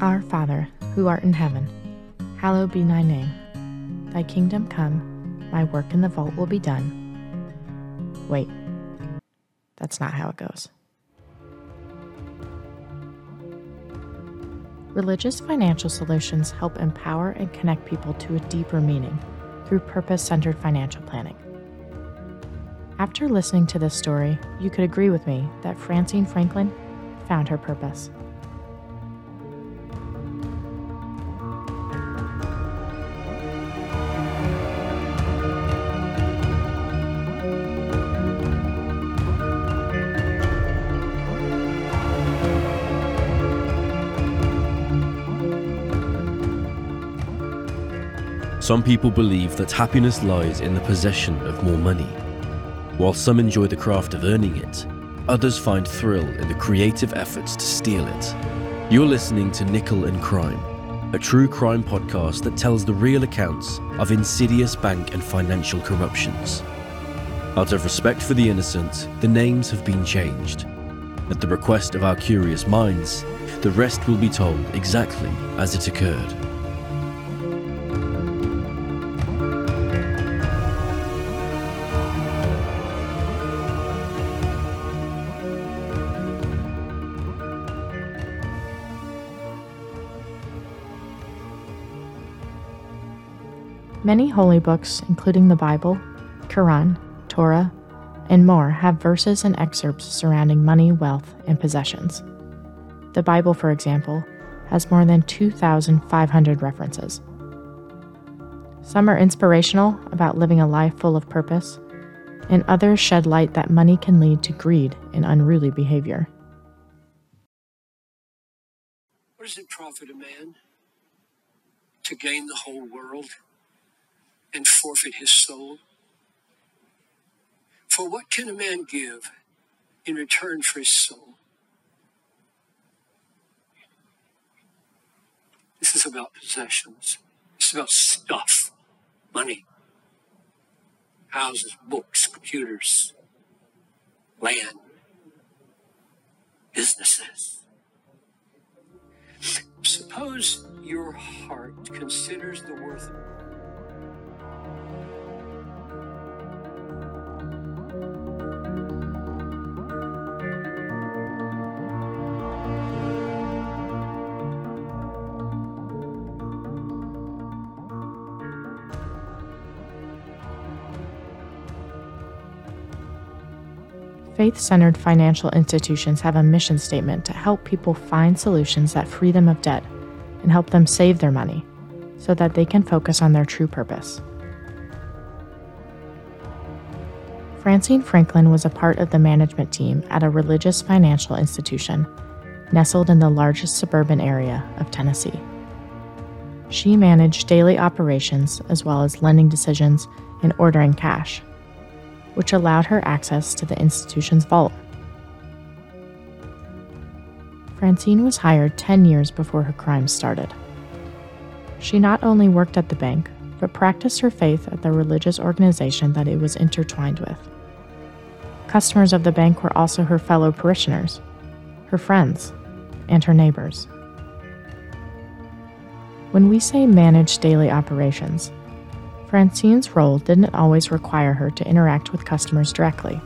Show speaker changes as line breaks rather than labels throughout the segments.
Our Father, who art in heaven, hallowed be thy name. Thy kingdom come, my work in the vault will be done. Wait, that's not how it goes. Religious financial solutions help empower and connect people to a deeper meaning through purpose centered financial planning. After listening to this story, you could agree with me that Francine Franklin found her purpose.
Some people believe that happiness lies in the possession of more money. While some enjoy the craft of earning it, others find thrill in the creative efforts to steal it. You're listening to Nickel and Crime, a true crime podcast that tells the real accounts of insidious bank and financial corruptions. Out of respect for the innocent, the names have been changed. At the request of our curious minds, the rest will be told exactly as it occurred.
Many holy books, including the Bible, Quran, Torah, and more, have verses and excerpts surrounding money, wealth, and possessions. The Bible, for example, has more than 2,500 references. Some are inspirational about living a life full of purpose, and others shed light that money can lead to greed and unruly behavior.
What does it profit a man to gain the whole world and forfeit his soul? For what can a man give in return for his soul? This is about possessions. Is about stuff, money, houses, books, computers, land, businesses. Suppose your heart considers the worth
Faith centered financial institutions have a mission statement to help people find solutions that free them of debt and help them save their money so that they can focus on their true purpose. Francine Franklin was a part of the management team at a religious financial institution nestled in the largest suburban area of Tennessee. She managed daily operations as well as lending decisions and ordering cash which allowed her access to the institution's vault. Francine was hired 10 years before her crimes started. She not only worked at the bank, but practiced her faith at the religious organization that it was intertwined with. Customers of the bank were also her fellow parishioners, her friends, and her neighbors. When we say manage daily operations, Francine's role didn't always require her to interact with customers directly.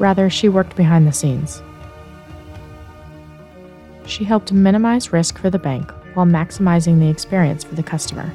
Rather, she worked behind the scenes. She helped minimize risk for the bank while maximizing the experience for the customer.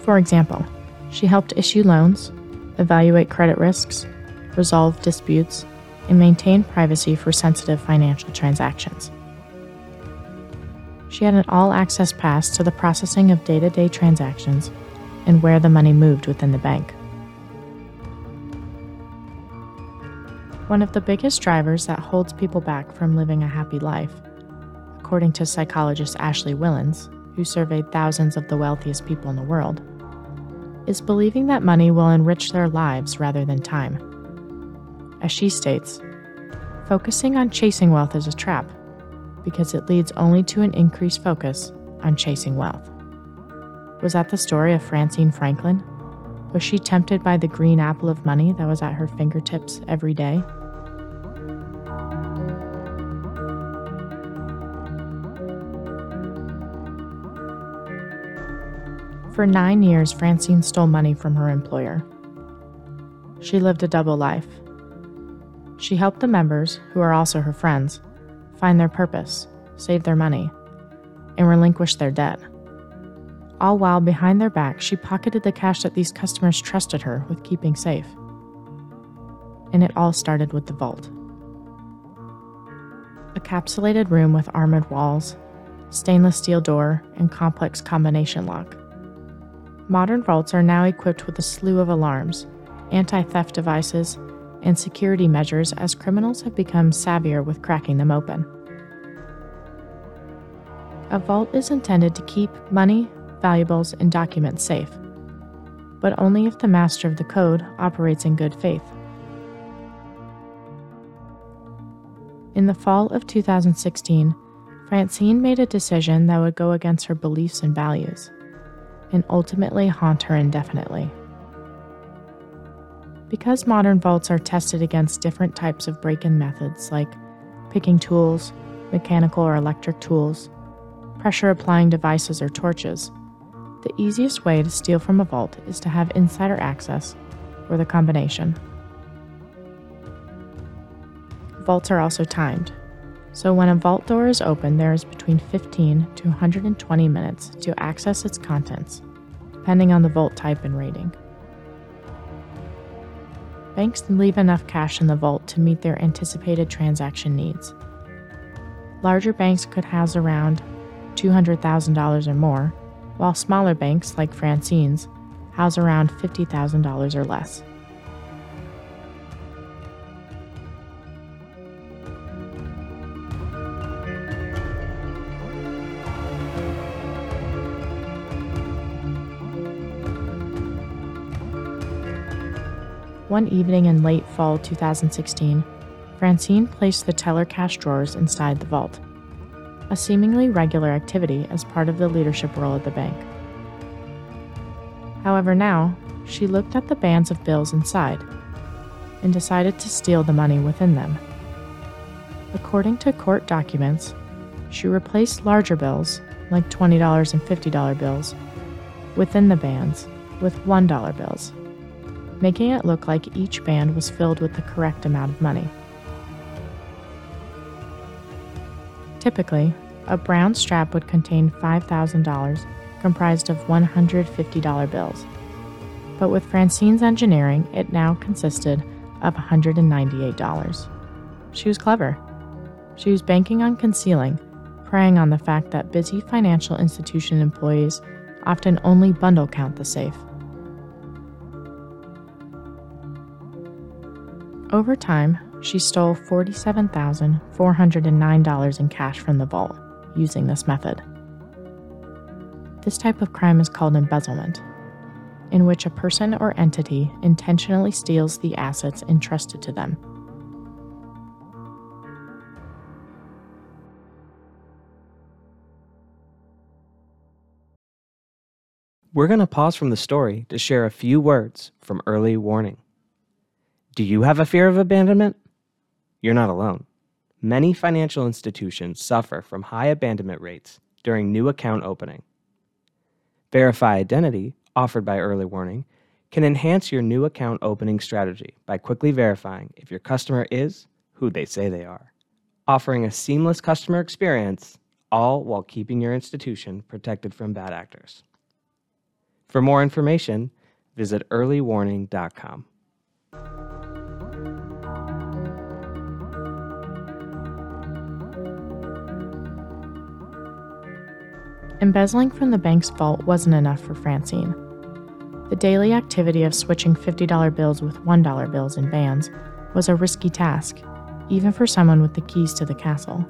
For example, she helped issue loans, evaluate credit risks, resolve disputes, and maintain privacy for sensitive financial transactions. She had an all access pass to the processing of day to day transactions and where the money moved within the bank. One of the biggest drivers that holds people back from living a happy life, according to psychologist Ashley Whillans, who surveyed thousands of the wealthiest people in the world, is believing that money will enrich their lives rather than time. As she states, focusing on chasing wealth is a trap because it leads only to an increased focus on chasing wealth. Was that the story of Francine Franklin? Was she tempted by the green apple of money that was at her fingertips every day? For nine years, Francine stole money from her employer. She lived a double life. She helped the members, who are also her friends, find their purpose, save their money, and relinquish their debt. All while behind their back, she pocketed the cash that these customers trusted her with keeping safe. And it all started with the vault. A capsulated room with armored walls, stainless steel door, and complex combination lock. Modern vaults are now equipped with a slew of alarms, anti theft devices, and security measures as criminals have become savvier with cracking them open. A vault is intended to keep money, valuables, and documents safe, but only if the master of the code operates in good faith. In the fall of 2016, Francine made a decision that would go against her beliefs and values, and ultimately haunt her indefinitely. Because modern vaults are tested against different types of break in methods like picking tools, mechanical or electric tools, pressure applying devices, or torches, the easiest way to steal from a vault is to have insider access or the combination. Vaults are also timed, so when a vault door is open, there is between 15 to 120 minutes to access its contents, depending on the vault type and rating. Banks leave enough cash in the vault to meet their anticipated transaction needs. Larger banks could house around $200,000 or more, while smaller banks, like Francine's, house around $50,000 or less. One evening in late fall 2016, Francine placed the teller cash drawers inside the vault, a seemingly regular activity as part of the leadership role at the bank. However, now, she looked at the bands of bills inside and decided to steal the money within them. According to court documents, she replaced larger bills, like $20 and $50 bills, within the bands with $1 bills making it look like each band was filled with the correct amount of money. Typically, a brown strap would contain $5,000 comprised of $150 bills. But with Francine's engineering, it now consisted of $198. She was clever. She was banking on concealing, preying on the fact that busy financial institution employees often only bundle count the safe. Over time, she stole $47,409 in cash from the vault using this method. This type of crime is called embezzlement, in which a person or entity intentionally steals the assets entrusted to them.
We're going to pause from the story to share a few words from early warning. Do you have a fear of abandonment? You're not alone. Many financial institutions suffer from high abandonment rates during new account opening. Verify Identity, offered by Early Warning, can enhance your new account opening strategy by quickly verifying if your customer is who they say they are, offering a seamless customer experience, all while keeping your institution protected from bad actors. For more information, visit earlywarning.com.
Embezzling from the bank's vault wasn't enough for Francine. The daily activity of switching $50 bills with $1 bills in bands was a risky task, even for someone with the keys to the castle.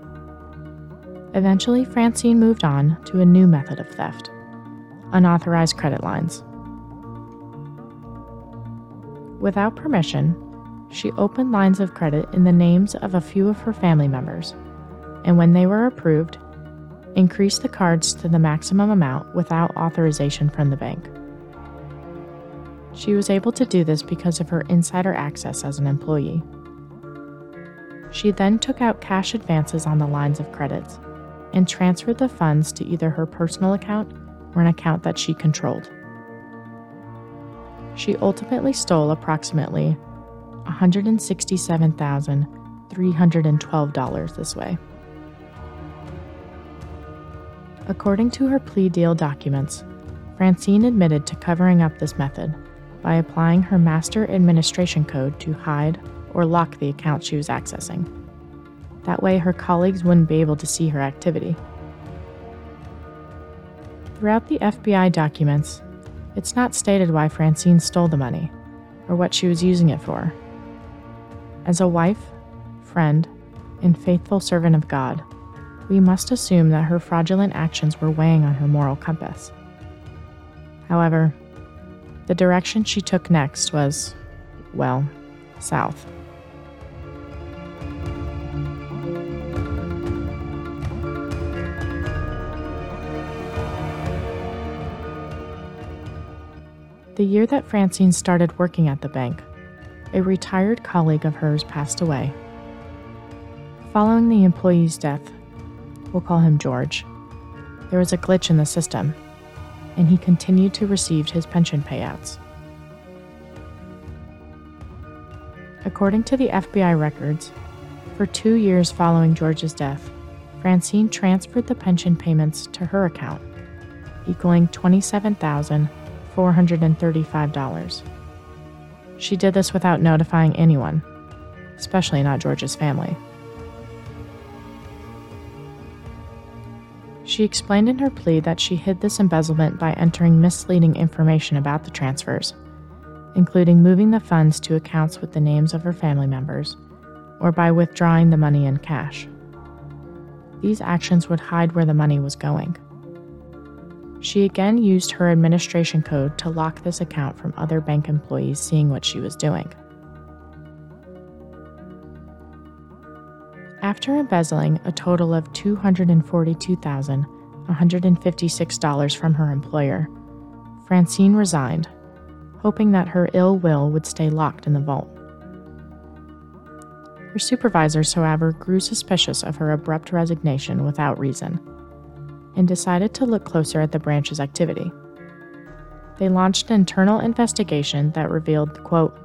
Eventually, Francine moved on to a new method of theft unauthorized credit lines. Without permission, she opened lines of credit in the names of a few of her family members, and when they were approved, increase the cards to the maximum amount without authorization from the bank. She was able to do this because of her insider access as an employee. She then took out cash advances on the lines of credits and transferred the funds to either her personal account or an account that she controlled. She ultimately stole approximately $167,312 this way. According to her plea deal documents, Francine admitted to covering up this method by applying her master administration code to hide or lock the account she was accessing. That way, her colleagues wouldn't be able to see her activity. Throughout the FBI documents, it's not stated why Francine stole the money or what she was using it for. As a wife, friend, and faithful servant of God, we must assume that her fraudulent actions were weighing on her moral compass. However, the direction she took next was, well, south. The year that Francine started working at the bank, a retired colleague of hers passed away. Following the employee's death, we'll call him George, there was a glitch in the system, and he continued to receive his pension payouts. According to the FBI records, for two years following George's death, Francine transferred the pension payments to her account, equaling 27000 $435. She did this without notifying anyone, especially not George's family. She explained in her plea that she hid this embezzlement by entering misleading information about the transfers, including moving the funds to accounts with the names of her family members, or by withdrawing the money in cash. These actions would hide where the money was going. She again used her administration code to lock this account from other bank employees seeing what she was doing. After embezzling a total of $242,156 from her employer, Francine resigned, hoping that her ill will would stay locked in the vault. Her supervisors, however, grew suspicious of her abrupt resignation without reason and decided to look closer at the branch's activity. They launched an internal investigation that revealed, quote,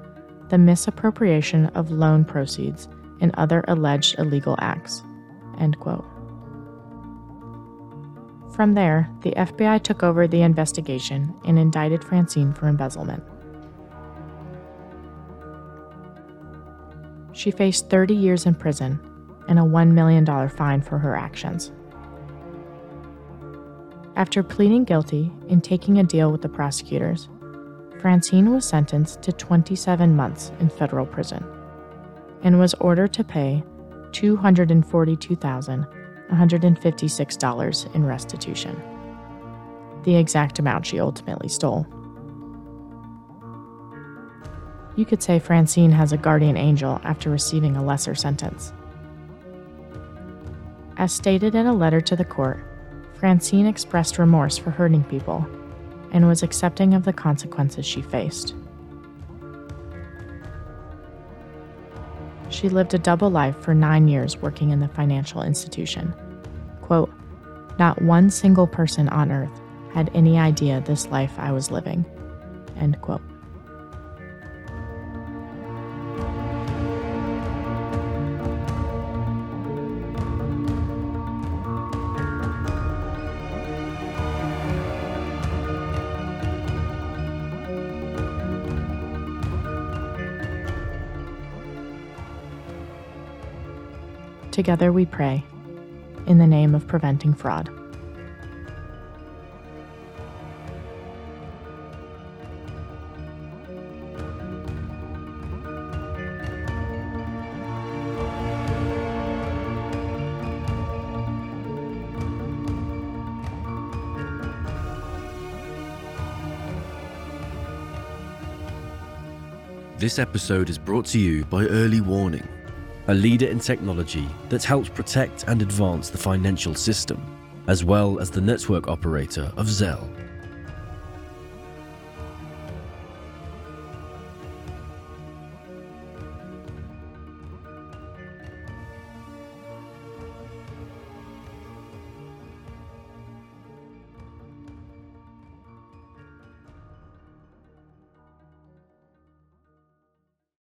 the misappropriation of loan proceeds and other alleged illegal acts, end quote. From there, the FBI took over the investigation and indicted Francine for embezzlement. She faced 30 years in prison and a $1 million fine for her actions. After pleading guilty and taking a deal with the prosecutors, Francine was sentenced to 27 months in federal prison and was ordered to pay $242,156 in restitution, the exact amount she ultimately stole. You could say Francine has a guardian angel after receiving a lesser sentence. As stated in a letter to the court, Francine expressed remorse for hurting people and was accepting of the consequences she faced. She lived a double life for nine years working in the financial institution. Quote, Not one single person on earth had any idea this life I was living. End quote. Together we pray, in the name of preventing fraud.
This episode is brought to you by Early Warning a leader in technology that helps protect and advance the financial system, as well as the network operator of Zelle.